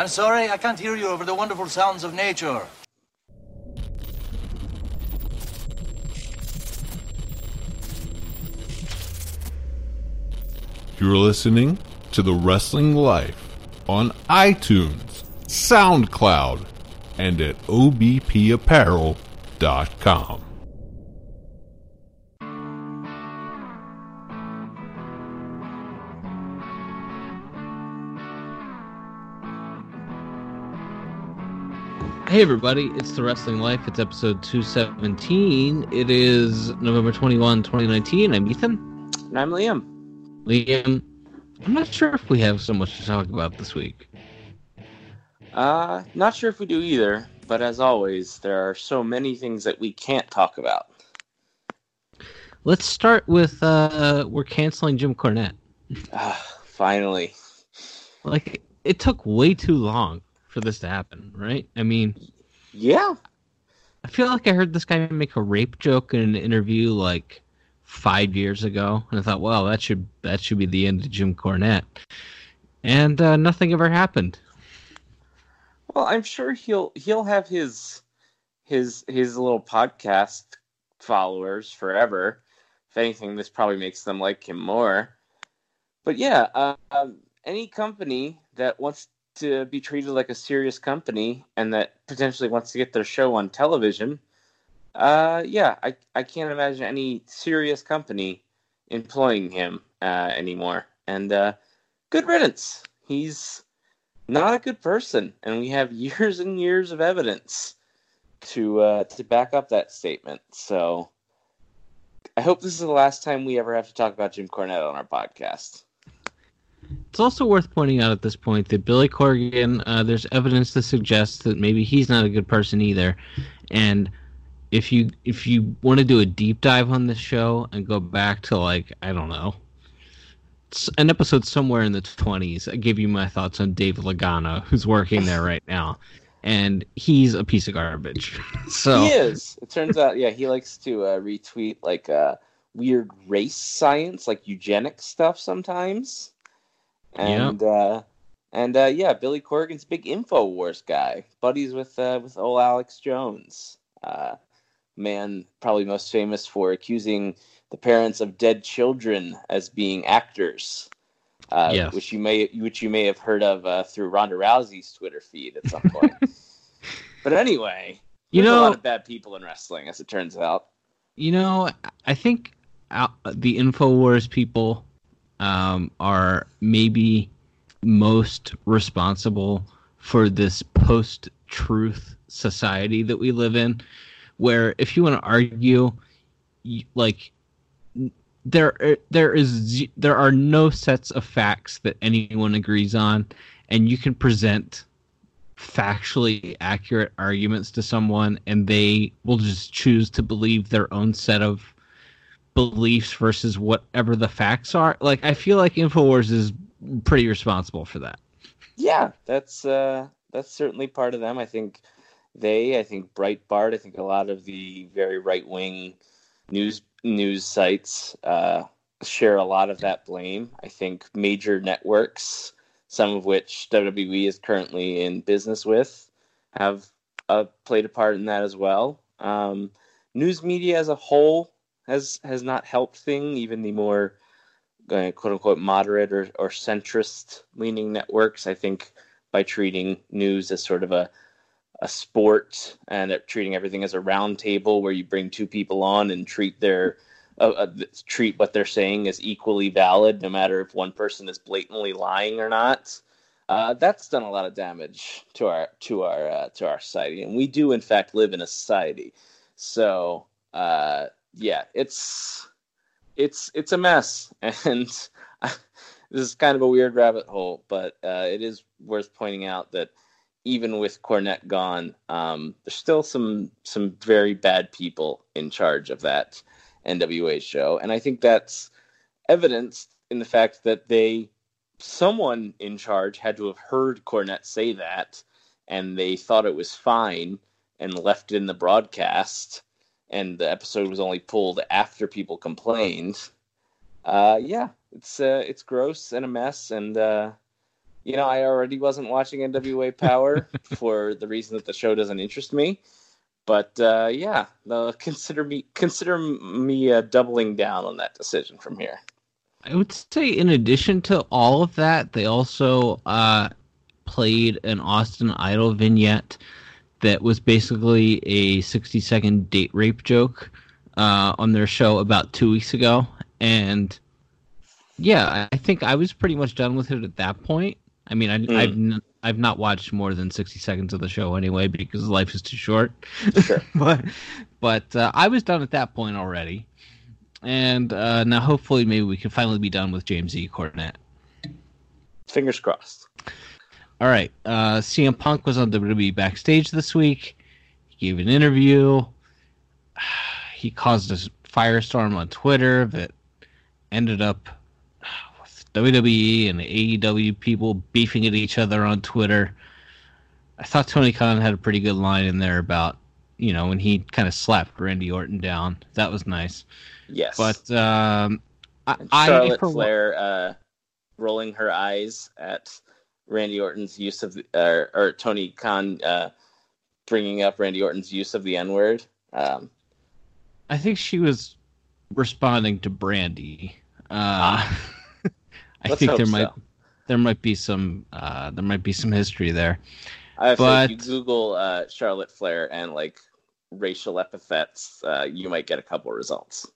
I'm sorry, I can't hear you over the wonderful sounds of nature. You're listening to The Wrestling Life on iTunes, SoundCloud, and at obpapparel.com. Hey everybody, it's The Wrestling Life. It's episode 217. It is November 21, 2019. I'm Ethan. And I'm Liam. Liam, I'm not sure if we have so much to talk about this week. Uh, not sure if we do either, but as always, there are so many things that we can't talk about. Let's start with uh we're canceling Jim Cornette. Ah, finally. Like it took way too long for this to happen, right? I mean, Yeah. I feel like I heard this guy make a rape joke in an interview like five years ago, and I thought, well, that should that should be the end of Jim Cornette, and uh, nothing ever happened. Well, I'm sure he'll he'll have his his his little podcast followers forever. If anything, this probably makes them like him more. But yeah, uh, um, any company that wants to be treated like a serious company and that potentially wants to get their show on television, uh, yeah, I I can't imagine any serious company employing him uh, anymore. And uh, good riddance. He's not a good person, and we have years and years of evidence to uh, to back up that statement. So I hope this is the last time we ever have to talk about Jim Cornette on our podcast. It's also worth pointing out at this point that Billy Corgan, uh, there's evidence to suggest that maybe he's not a good person either. And if you if you want to do a deep dive on this show and go back to like I don't know, an episode somewhere in the 20s, I give you my thoughts on Dave Lagana, who's working there right now, and he's a piece of garbage. so He is. It turns out, yeah, he likes to uh, retweet like uh, weird race science, like eugenic stuff sometimes. And uh, and uh, yeah, Billy Corgan's big Infowars guy, buddies with uh, with old Alex Jones. Uh, man, probably most famous for accusing the parents of dead children as being actors. Uh, Yes. which you may which you may have heard of uh, through Ronda Rousey's Twitter feed at some point. but anyway, you know, a lot of bad people in wrestling, as it turns out. You know, I think out, the Infowars people um, are maybe most responsible for this post-truth society that we live in, where if you want to argue, you, like there there is there are no sets of facts that anyone agrees on, and you can present factually accurate arguments to someone and they will just choose to believe their own set of beliefs versus whatever the facts are. Like I feel like Infowars is pretty responsible for that. Yeah, that's uh, that's certainly part of them. I think they, I think Breitbart, I think a lot of the very right wing news news sites uh, share a lot of that blame. I think major networks, some of which WWE is currently in business with, have uh, played a part in that as well. Um, news media as a whole has has not helped thing. Even the more uh, quote unquote moderate or, or centrist leaning networks, I think by treating news as sort of a a sport and treating everything as a round table where you bring two people on and treat their uh, uh, treat what they're saying as equally valid, no matter if one person is blatantly lying or not. Uh, that's done a lot of damage to our to our uh, to our society, and we do in fact live in a society. So uh, yeah, it's it's it's a mess, and this is kind of a weird rabbit hole, but uh, it is worth pointing out that even with Cornette gone, um, there's still some some very bad people in charge of that NWA show, and I think that's evidenced in the fact that they someone in charge had to have heard Cornette say that, and they thought it was fine and left it in the broadcast, and the episode was only pulled after people complained. Uh, yeah, it's uh, it's gross and a mess, and uh, you know, I already wasn't watching NWA Power for the reason that the show doesn't interest me. But uh, yeah, consider me consider me uh, doubling down on that decision from here. I would say, in addition to all of that, they also uh, played an Austin Idol vignette that was basically a 60 second date rape joke uh, on their show about two weeks ago. And yeah, I think I was pretty much done with it at that point. I mean, I, Mm. I've n- I've not watched more than 60 seconds of the show anyway because life is too short. Sure. but but uh, I was done at that point already. And uh, now hopefully maybe we can finally be done with James E. Cornette. Fingers crossed. All right. Uh, CM Punk was on WWE backstage this week. He gave an interview. He caused a firestorm on Twitter that ended up with WWE and AEW people beefing at each other on Twitter. I thought Tony Khan had a pretty good line in there about, you know, when he kind of slapped Randy Orton down. That was nice. Yes. But um, I, I Charlotte for Flair uh, rolling her eyes at Randy Orton's use of, uh, or Tony Khan uh, bringing up Randy Orton's use of the N word. Um, I think she was responding to Brandy. Uh, I think there might so. there might be some uh, there might be some history there. I feel like But- you Google uh, Charlotte Flair and like racial epithets, uh, you might get a couple results.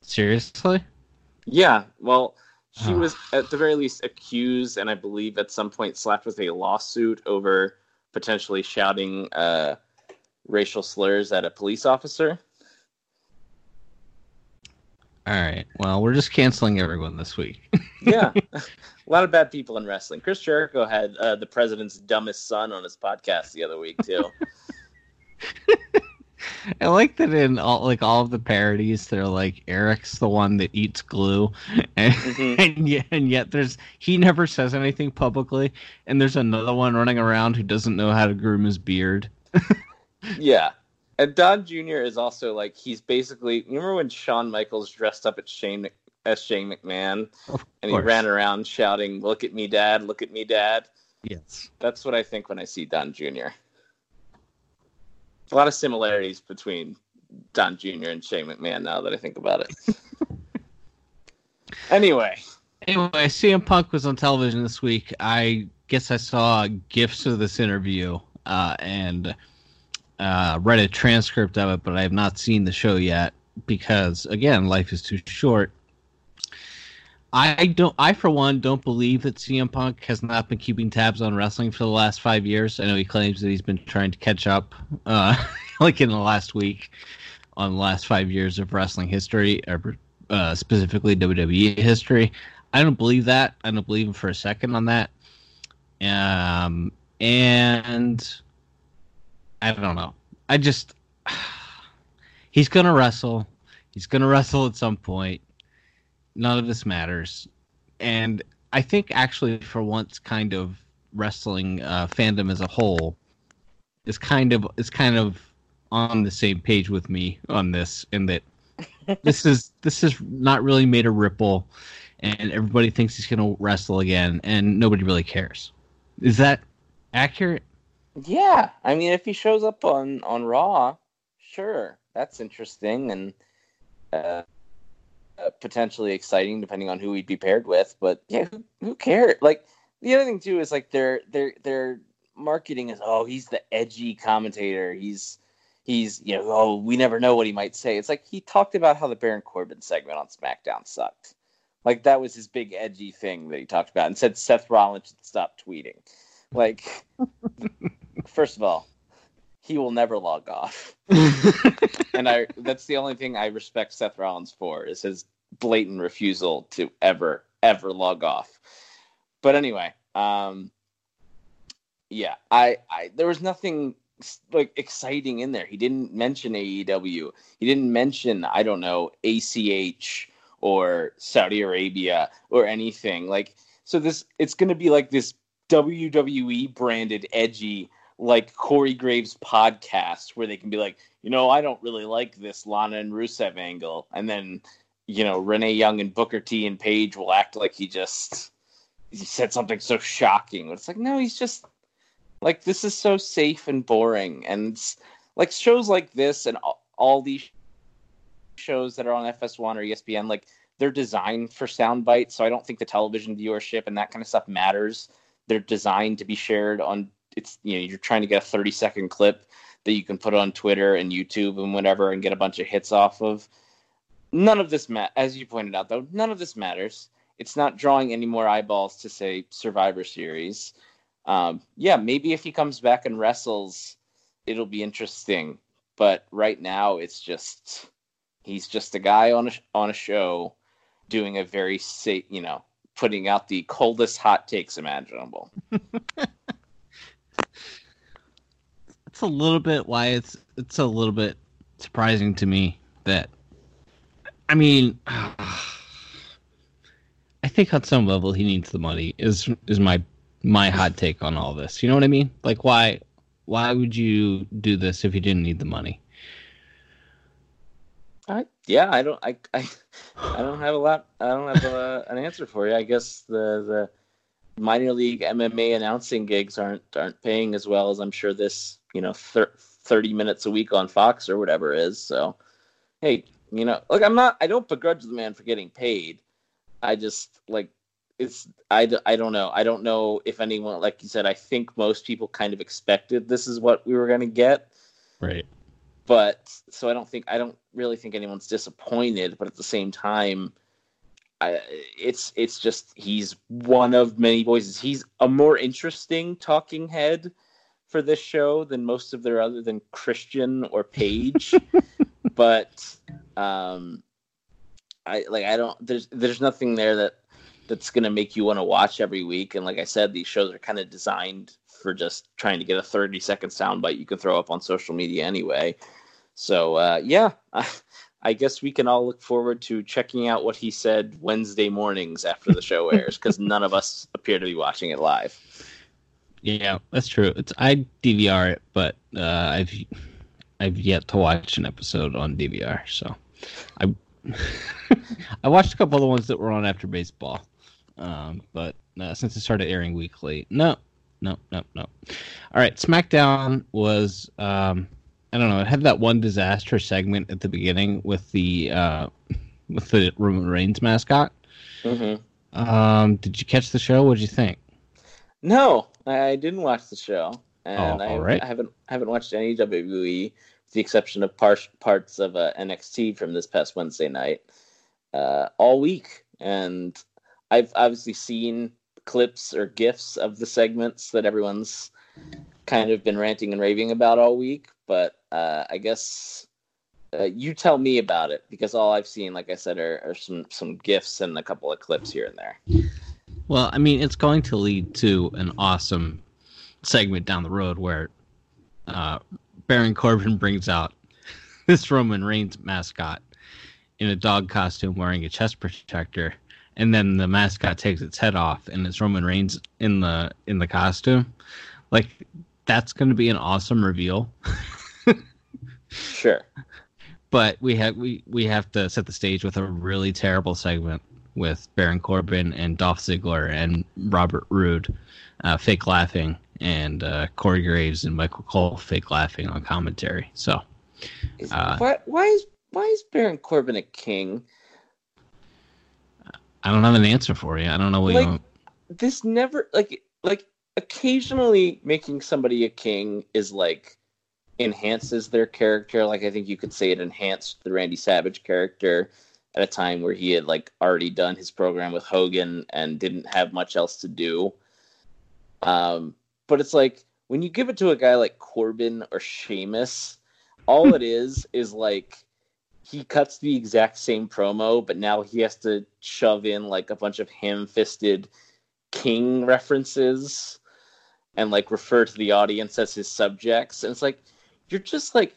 Seriously? Yeah, well, she was at the very least accused, and I believe at some point slapped with a lawsuit over potentially shouting uh, racial slurs at a police officer. All right. Well, we're just canceling everyone this week. Yeah, a lot of bad people in wrestling. Chris Jericho had uh, the president's dumbest son on his podcast the other week too. I like that in all like all of the parodies, they're like Eric's the one that eats glue, and, Mhm. and yet and yet there's he never says anything publicly, and there's another one running around who doesn't know how to groom his beard. yeah, and Don Jr. is also like he's basically. You remember when Shawn Michaels dressed up as Shane as Shane McMahon, and he ran around shouting, "Look at me, Dad! Look at me, Dad!" Yes. That's what I think when I see Don Jr. A lot of similarities between Don Jr. and Shane McMahon now that I think about it. anyway, Anyway, CM Punk was on television this week. I guess I saw gifs of this interview uh, and uh, read a transcript of it, but I have not seen the show yet because, again, life is too short. I don't. I for one don't believe that CM Punk has not been keeping tabs on wrestling for the last five years. I know he claims that he's been trying to catch up, uh, like in the last week, on the last five years of wrestling history, or uh, specifically WWE history. I don't believe that. I don't believe him for a second on that. Um, and I don't know. I just he's gonna wrestle. He's gonna wrestle at some point. None of this matters, and I think actually for once, kind of wrestling uh, fandom as a whole is kind of is kind of on the same page with me on this, in that this is this is not really made a ripple and everybody thinks he's going to wrestle again, and nobody really cares. Is that accurate? yeah, I mean, if he shows up on on Raw, sure, that's interesting and uh, uh, potentially exciting, depending on who he'd be paired with. But yeah, who, who cares? Like the other thing too is like their their their marketing is oh he's the edgy commentator he's he's you know oh we never know what he might say it's like he talked about how the Baron Corbin segment on SmackDown sucked like that was his big edgy thing that he talked about and said Seth Rollins should stop tweeting like first of all he will never log off and I that's the only thing I respect Seth Rollins for is his blatant refusal to ever ever log off. But anyway, um yeah, I I there was nothing like exciting in there. He didn't mention AEW. He didn't mention I don't know ACH or Saudi Arabia or anything. Like so this it's going to be like this WWE branded edgy like Corey Graves podcast where they can be like, you know, I don't really like this Lana and Rusev angle, and then you know Renee Young and Booker T and Paige will act like he just he said something so shocking. It's like, no, he's just like this is so safe and boring, and like shows like this and all, these shows that are on FS1 or ESPN, like they're designed for sound bites. So I don't think the television viewership and that kind of stuff matters. They're designed to be shared on. It's you know you're trying to get a 30 second clip that you can put on Twitter and YouTube and whatever and get a bunch of hits off of. None of this ma- as you pointed out though, none of this matters. It's not drawing any more eyeballs to say Survivor Series. Um, yeah, maybe if he comes back and wrestles, it'll be interesting. But right now, it's just he's just a guy on a on a show doing a very safe, you know, putting out the coldest hot takes imaginable. That's a little bit why it's it's a little bit surprising to me that I mean I think on some level he needs the money is is my my hot take on all this. You know what I mean? Like why why would you do this if you didn't need the money? I, yeah, I don't, I, I, I don't have a lot. I don't have a, an answer for you. I guess the the minor league MMA announcing gigs aren't aren't paying as well as I'm sure this, you know, thir- thirty minutes a week on Fox or whatever is. So, hey, you know, look, I'm not. I don't begrudge the man for getting paid. I just like it's I, I don't know i don't know if anyone like you said i think most people kind of expected this is what we were going to get Right. but so i don't think i don't really think anyone's disappointed but at the same time I, it's it's just he's one of many voices he's a more interesting talking head for this show than most of their other than christian or paige but um i like i don't there's there's nothing there that that's going to make you want to watch every week. And like I said, these shows are kind of designed for just trying to get a 30 second soundbite you can throw up on social media anyway. So, uh, yeah, I, guess we can all look forward to checking out what he said Wednesday mornings after the show airs because none of us appear to be watching it live. Yeah, that's true. It's I DVR it, but uh, I've I've yet to watch an episode on DVR. So I I watched a couple of the ones that were on after baseball. Um, but uh, since it started airing weekly, no, no, no, no. All right, SmackDown was um, I don't know. It had that one disaster segment at the beginning with the uh, with the Roman Reigns mascot. Mm-hmm. Um, did you catch the show? What did you think? No, I didn't watch the show, and Oh, I, right. I haven't haven't watched any WWE, with the exception of par- parts of uh, NXT from this past Wednesday night, uh, all week. And I've obviously seen clips or gifs of the segments that everyone's kind of been ranting and raving about all week. But uh, I guess uh, you tell me about it because all I've seen, like I said, are, are some some gifs and a couple of clips here and there. Well, I mean, it's going to lead to an awesome segment down the road where uh, Baron Corbin brings out this Roman Reigns mascot in a dog costume wearing a chest protector, and then the mascot takes its head off, and it's Roman Reigns in the in the costume. Like that's going to be an awesome reveal. Sure. but we have we we have to set the stage with a really terrible segment with Baron Corbin and Dolph Ziggler and Robert Roode uh, fake laughing and uh, Corey Graves and Michael Cole fake laughing on commentary. So Is, Uh, why, why is why is Baron Corbin a king? I don't have an answer for you. I don't know what Like- you want. This never like like occasionally making somebody a king is like enhances their character. Like I think you could say it enhanced the Randy Savage character at a time where he had like already done his program with Hogan and didn't have much else to do. Um, but it's like when you give it to a guy like Corbin or Sheamus, all it is is like he cuts the exact same promo, but now he has to shove in like a bunch of ham-fisted king references and like refer to the audience as his subjects. And it's like you're just like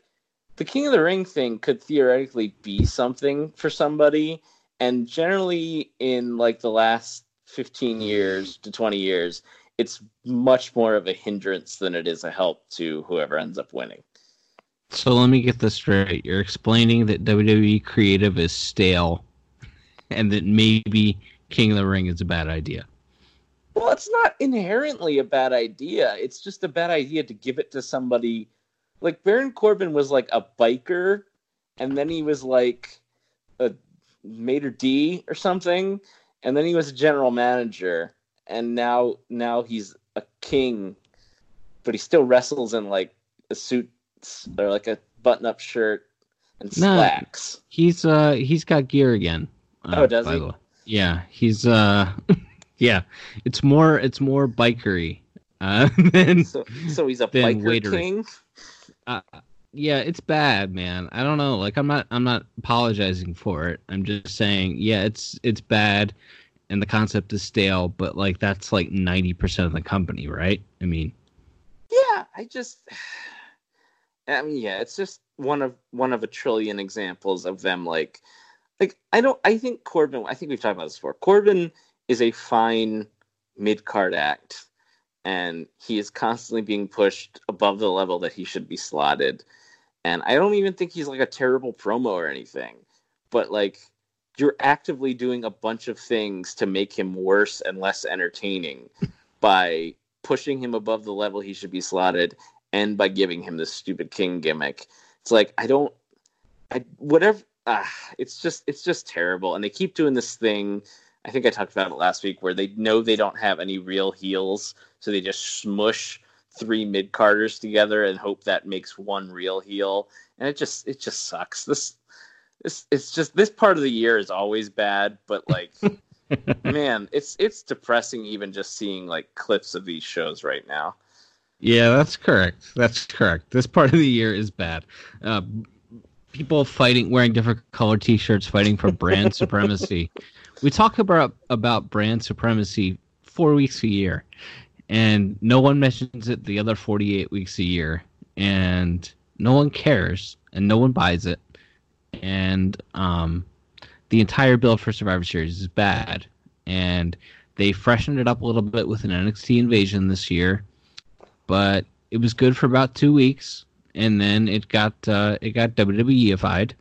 the King of the Ring thing could theoretically be something for somebody, and generally in like the last 15 years to 20 years, it's much more of a hindrance than it is a help to whoever ends up winning. So let me get this straight. You're explaining that WWE creative is stale, and that maybe King of the Ring is a bad idea. Well, it's not inherently a bad idea. It's just a bad idea to give it to somebody like Baron Corbin was like a biker, and then he was like a maître d' or something, and then he was a general manager, and now now he's a king, but he still wrestles in like a suit or like a button up shirt and No. slacks. He's uh he's got gear again. Uh, Oh, does he? Yeah, he's uh yeah. It's more it's more bikery. Uh than So so he's a biker waitery. king. uh, yeah, it's bad, man. I don't know. Like I'm not I'm not apologizing for it. I'm just saying, yeah, it's it's bad and the concept is stale, but like that's like 90% of the company, right? I mean, Yeah, I just I mean, yeah, it's just one of one of a trillion examples of them like like I don't I think Corbin I think we've talked about this before. Corbin is a fine mid card act and he is constantly being pushed above the level that he should be slotted. And I don't even think he's like a terrible promo or anything. But like you're actively doing a bunch of things to make him worse and less entertaining by pushing him above the level he should be slotted and by giving him this stupid king gimmick. It's like I don't I whatever ah, it's just it's just terrible and they keep doing this thing I think I talked about it last week where they know they don't have any real heels so they just smush three mid carders together and hope that makes one real heel and it just it just sucks. This this it's just this part of the year is always bad but like man, it's it's depressing even just seeing like clips of these shows right now. Yeah, that's correct. That's correct. This part of the year is bad. Uh, people fighting, wearing different color T-shirts, fighting for brand supremacy. We talk about about brand supremacy four weeks a year, and no one mentions it the other forty-eight weeks a year, and no one cares, and no one buys it, and um, the entire build for Survivor Series is bad, and they freshened it up a little bit with an NXT invasion this year but it was good for about two weeks, and then it got uh, it got WWEified,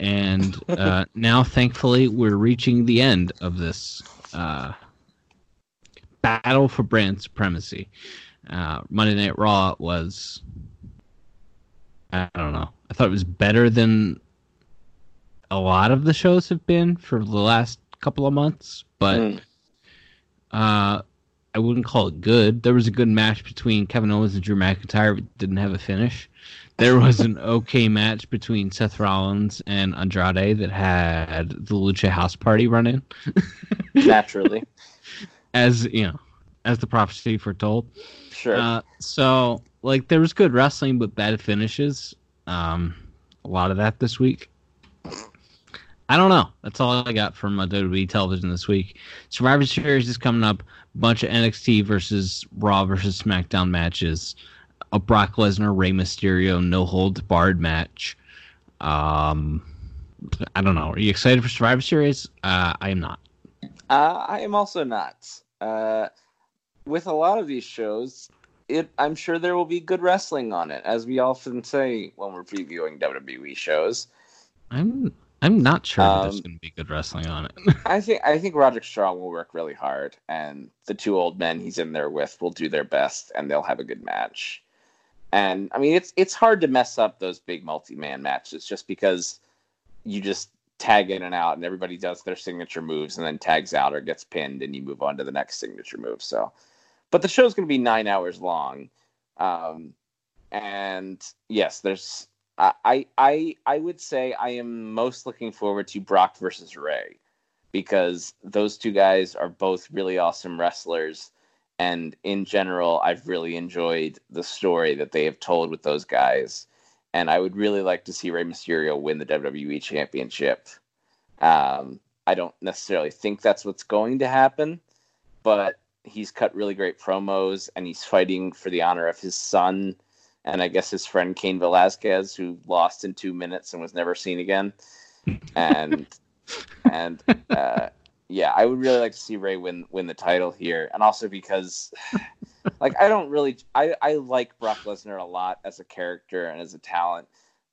and uh, now thankfully we're reaching the end of this uh, battle for brand supremacy. Uh, Monday Night Raw was I don't know. I thought it was better than a lot of the shows have been for the last couple of months, but Mm. uh, I wouldn't call it good. There was a good match between Kevin Owens and Drew McIntyre, but didn't have a finish. There was an okay match between Seth Rollins and Andrade that had the Lucha House Party run in, Naturally, as you know, as the prophecy foretold. sure. Uh, so, like, there was good wrestling, but bad finishes. Um, a lot of that this week. I don't know. That's all I got from uh, WWE television this week. Survivor Series is coming up. Bunch of NXT versus Raw versus SmackDown matches. A Brock Lesnar Rey Mysterio no holds barred match. Um, I don't know. Are you excited for Survivor Series? Uh, I am not. Uh, I am also not. Uh, with a lot of these shows, it I'm sure there will be good wrestling on it, as we often say when we're previewing WWE shows. I'm I'm not sure that there's Um, going to be good wrestling on it. I think I think Roderick Strong will work really hard, and the two old men he's in there with will do their best, and they'll have a good match. And I mean, it's it's hard to mess up those big multi-man matches just because you just tag in and out, and everybody does their signature moves, and then tags out or gets pinned, and you move on to the next signature move. So, but the show's going to be nine hours long, um, and yes, there's. I, I I I would say I am most looking forward to Brock versus Rey because those two guys are both really awesome wrestlers. And in general, I've really enjoyed the story that they have told with those guys. And I would really like to see Rey Mysterio win the WWE Championship. Um, I don't necessarily think that's what's going to happen, but he's cut really great promos and he's fighting for the honor of his son and I guess his friend Cain Velasquez, who lost in two minutes and was never seen again. And and uh, yeah, I would really like to see Rey win win the title here, and also because like I don't really I I like Brock Lesnar a lot as a character and as a talent,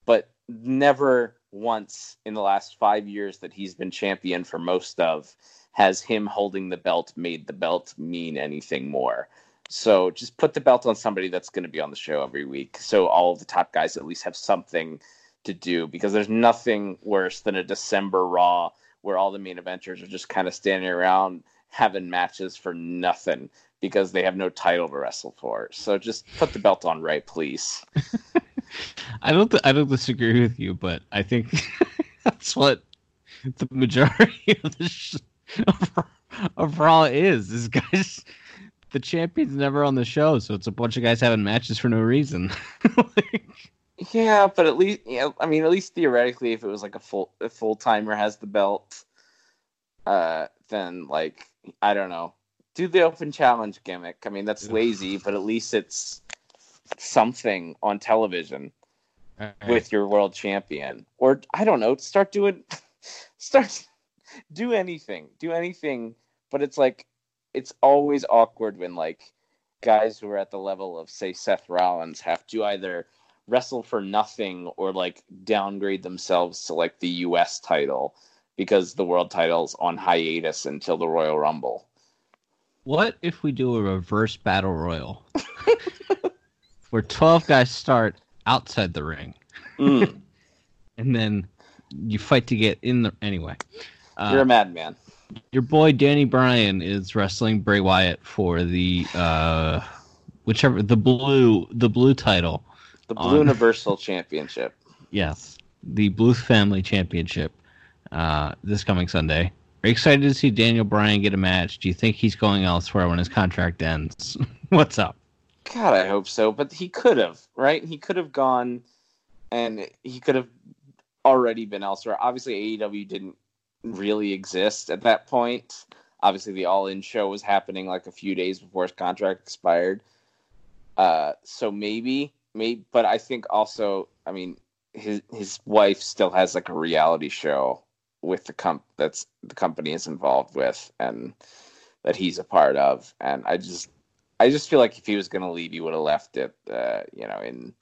but never once in the last five years that he's been champion for most of has him holding the belt made the belt mean anything more. So just put the belt on somebody that's going to be on the show every week. So all of the top guys at least have something to do because there's nothing worse than a December Raw where all the main eventers are just kind of standing around having matches for nothing because they have no title to wrestle for. So just put the belt on right, please. I don't. Th- I don't disagree with you, but I think that's what the majority of the sh- of, of Raw is. This guys, the champion's never on the show, so it's a bunch of guys having matches for no reason. like, yeah, but at least, yeah, I mean, at least theoretically, if it was like a full a full timer has the belt, uh, then like I don't know, do the open challenge gimmick. I mean, that's lazy, but at least it's something on television with your world champion. Or I don't know, start doing start do anything. Do anything, but it's like it's always awkward when like guys who are at the level of say Seth Rollins have to either wrestle for nothing or like downgrade themselves to like the US title because the world title's on hiatus until the Royal Rumble. What if we do a reverse battle royal? where 12 guys start outside the ring. Mm. and then you fight to get in the anyway. Uh, You're a madman. your boy Danny Bryan is wrestling Bray Wyatt for the uh whichever the blue the blue title. The Blue on- Universal Championship. Yes, the Blue Family Championship uh this coming Sunday. Are you excited to see Daniel Bryan get a match? Do you think he's going elsewhere when his contract ends? What's up? God, I hope so. But he could have, right? He could have gone and he could have already been elsewhere. Obviously, AEW didn't really exist at that point. Obviously, the All In show was happening like a few days before his contract expired. Uh, so maybe, maybe, but I think also, I mean, his his wife still has like a reality show with the comp that's the company is involved with and that he's a part of, and I just I just feel like if he was going to leave, he would have left it, uh, you know, in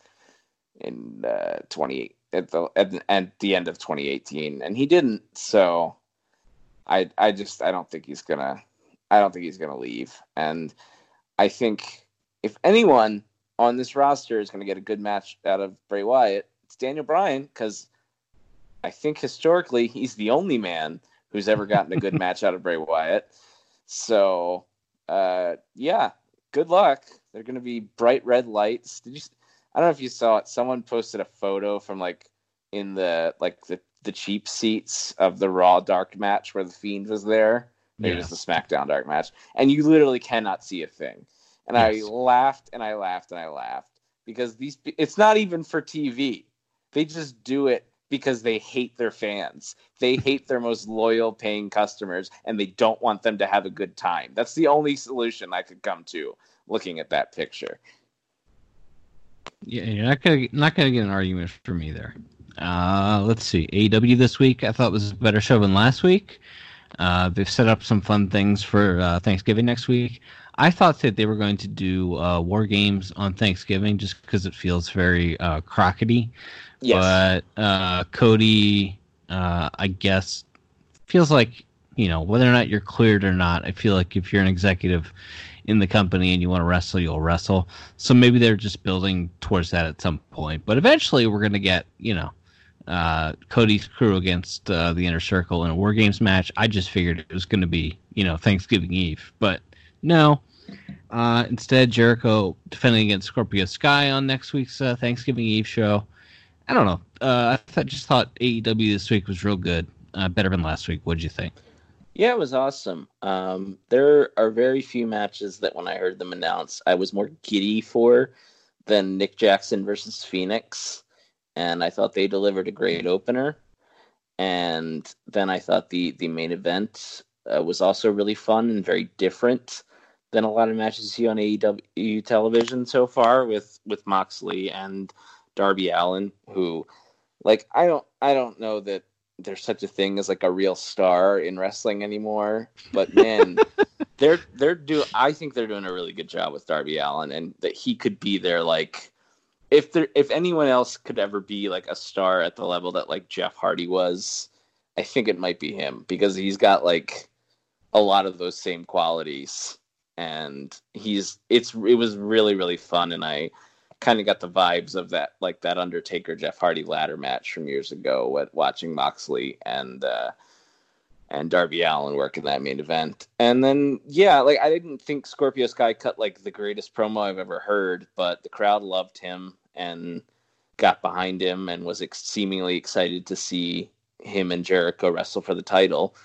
in uh, twenty at the at, the- at the end of twenty eighteen, and he didn't. So, I I just I don't think he's gonna I don't think he's gonna leave, and I think if anyone on this roster is going to get a good match out of Bray Wyatt, it's Daniel Bryan because I think historically he's the only man who's ever gotten a good match out of Bray Wyatt. So, uh, yeah, good luck. They're going to be bright red lights. Did you? I don't know if you saw it. Someone posted a photo from like in the like the the cheap seats of the Raw Dark match where the Fiend was there. Maybe Yeah. it was the SmackDown Dark match, and you literally cannot see a thing. And I laughed and I laughed and I laughed because these it's not even for TV. They just do it because they hate their fans. They hate their most loyal paying customers and they don't want them to have a good time. That's the only solution I could come to looking at that picture. Yeah, you're not gonna not gonna get an argument from me there. Uh, let's see. AEW this week I thought was a better show than last week. Uh, they've set up some fun things for uh, Thanksgiving next week. I thought that they were going to do uh, war games on Thanksgiving just because it feels very uh, crockety. Yes. But uh, Cody, uh, I guess, feels like you know whether or not you're cleared or not. I feel like if you're an executive in the company and you want to wrestle, you'll wrestle. So maybe they're just building towards that at some point. But eventually, we're going to get you know uh, Cody's crew against uh, the Inner Circle in a War Games match. I just figured it was going to be you know Thanksgiving Eve, but no. Uh, instead, Jericho defending against Scorpio Sky on next week's uh, Thanksgiving Eve show. I don't know. Uh, I th- just thought AEW this week was real good, uh, better than last week. What'd you think? Yeah, it was awesome. Um, there are very few matches that when I heard them announced, I was more giddy for than Nick Jackson versus Fenix. And I thought they delivered a great opener. And then I thought the, the main event uh, was also really fun and very different than a lot of matches you see on AEW television so far with, with Moxley and Darby Allin, who like I don't I don't know that there's such a thing as like a real star in wrestling anymore. But man, they're they're do I think they're doing a really good job with Darby Allin, and that he could be there like if there if anyone else could ever be like a star at the level that like Jeff Hardy was, I think it might be him because he's got like a lot of those same qualities and he's it's it was really really fun and i kind of got the vibes of that like that undertaker jeff hardy ladder match from years ago with watching moxley and uh and darby allin work in that main event and then yeah like i didn't think scorpio sky cut like the greatest promo i've ever heard but the crowd loved him and got behind him and was ex- seemingly excited to see him and jericho wrestle for the title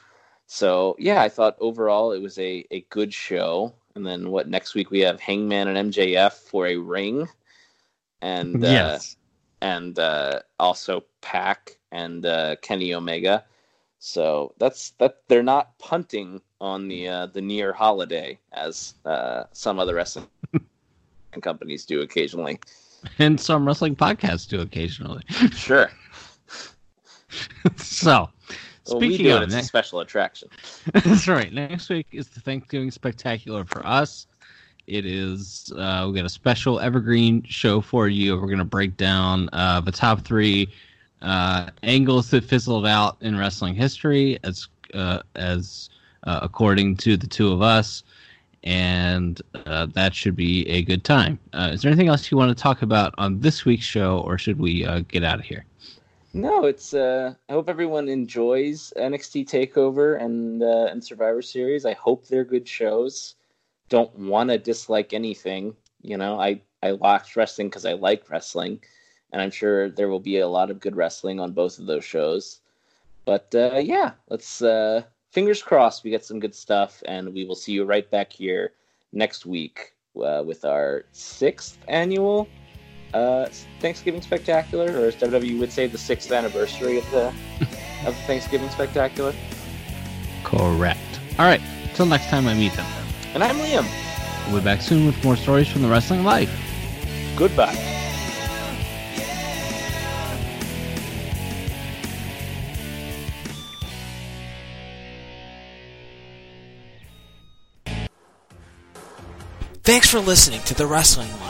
so yeah, I thought overall it was a, a good show. And then what next week we have Hangman and MJF for a ring, and uh, yes, and uh, also Pac and uh, Kenny Omega. So that's that they're not punting on the uh, the near holiday as uh, some other wrestling companies do occasionally. and some wrestling podcasts do occasionally. Sure. so, Well, we speaking do it. of It's a next, special attraction. that's right. Next week is the Thanksgiving Spectacular for us. It is uh, we got a special evergreen show for you. We're gonna break down uh, the top three uh, angles that fizzled out in wrestling history, as uh, as uh, according to the two of us, and uh, that should be a good time. Uh, is there anything else you want to talk about on this week's show, or should we uh, get out of here? No, it's. Uh, I hope everyone enjoys NXT Takeover and uh, and Survivor Series. I hope they're good shows. Don't want to dislike anything. You know, I I watch wrestling because I like wrestling, and I'm sure there will be a lot of good wrestling on both of those shows. But uh, yeah, let's uh, fingers crossed we get some good stuff, and we will see you right back here next week uh, with our sixth annual uh, Thanksgiving Spectacular, or as WWE would say, the sixth anniversary of the of the Thanksgiving Spectacular. Correct. All right. Till next time I meet them. And I'm Liam. We'll be back soon with more stories from the wrestling life. Goodbye. Thanks for listening to The Wrestling Life, a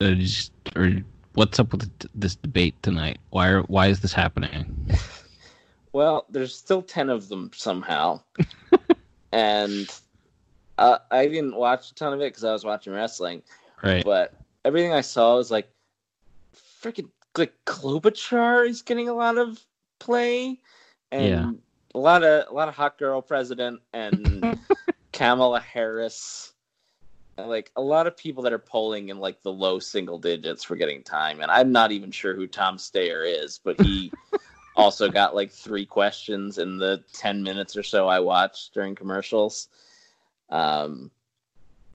Uh, just, or what's up with this debate tonight? Why are, why is this happening? Well, there's still ten of them somehow, and uh, I didn't watch a ton of it because I was watching wrestling. Right. But everything I saw was like, freaking like Klobuchar is getting a lot of play, and Yeah. a lot of a lot of hot girl president and Kamala Harris. Like a lot of people that are polling in like the low single digits for getting time, and I'm not even sure who Tom Steyer is, but he also got like three questions in the ten minutes or so I watched during commercials. Um,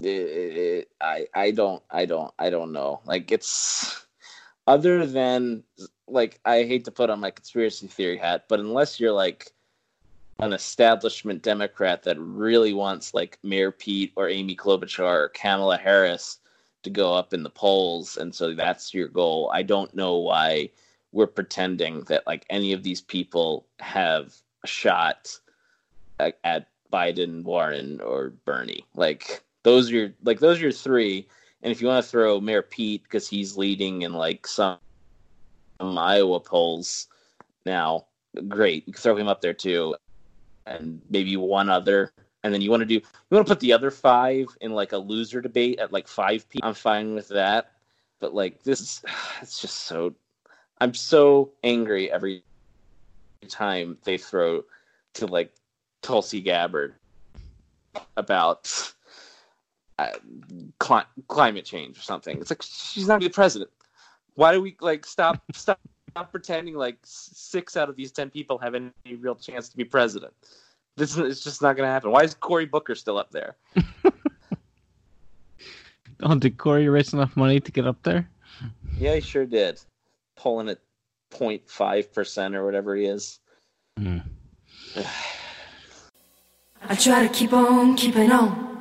it, it, I I don't I don't I don't know. Like it's other than like I hate to put on my conspiracy theory hat, but unless you're like an establishment Democrat that really wants like Mayor Pete or Amy Klobuchar or Kamala Harris to go up in the polls, and so that's your goal. I don't know why we're pretending that like any of these people have a shot at, at Biden, Warren, or Bernie. Like Those are your like those are your three. And if you want to throw Mayor Pete because he's leading in like some, some Iowa polls now, great. You can throw him up there too, and maybe one other. And then you want to do you want to put the other five in like a loser debate at like five p. I'm fine with that. But like this, it's just so. I'm so angry every time they throw to like Tulsi Gabbard about uh, cli- climate change or something. It's like she's not the president. Why do we like stop stop stop pretending like six out of these ten people have any real chance to be president? This is it's just not going to happen. Why is Cory Booker still up there? Oh, did Cory raise enough money to get up there? Yeah, he sure did. Pulling at 0.5 percent or whatever he is. Mm. I try to keep on keeping on.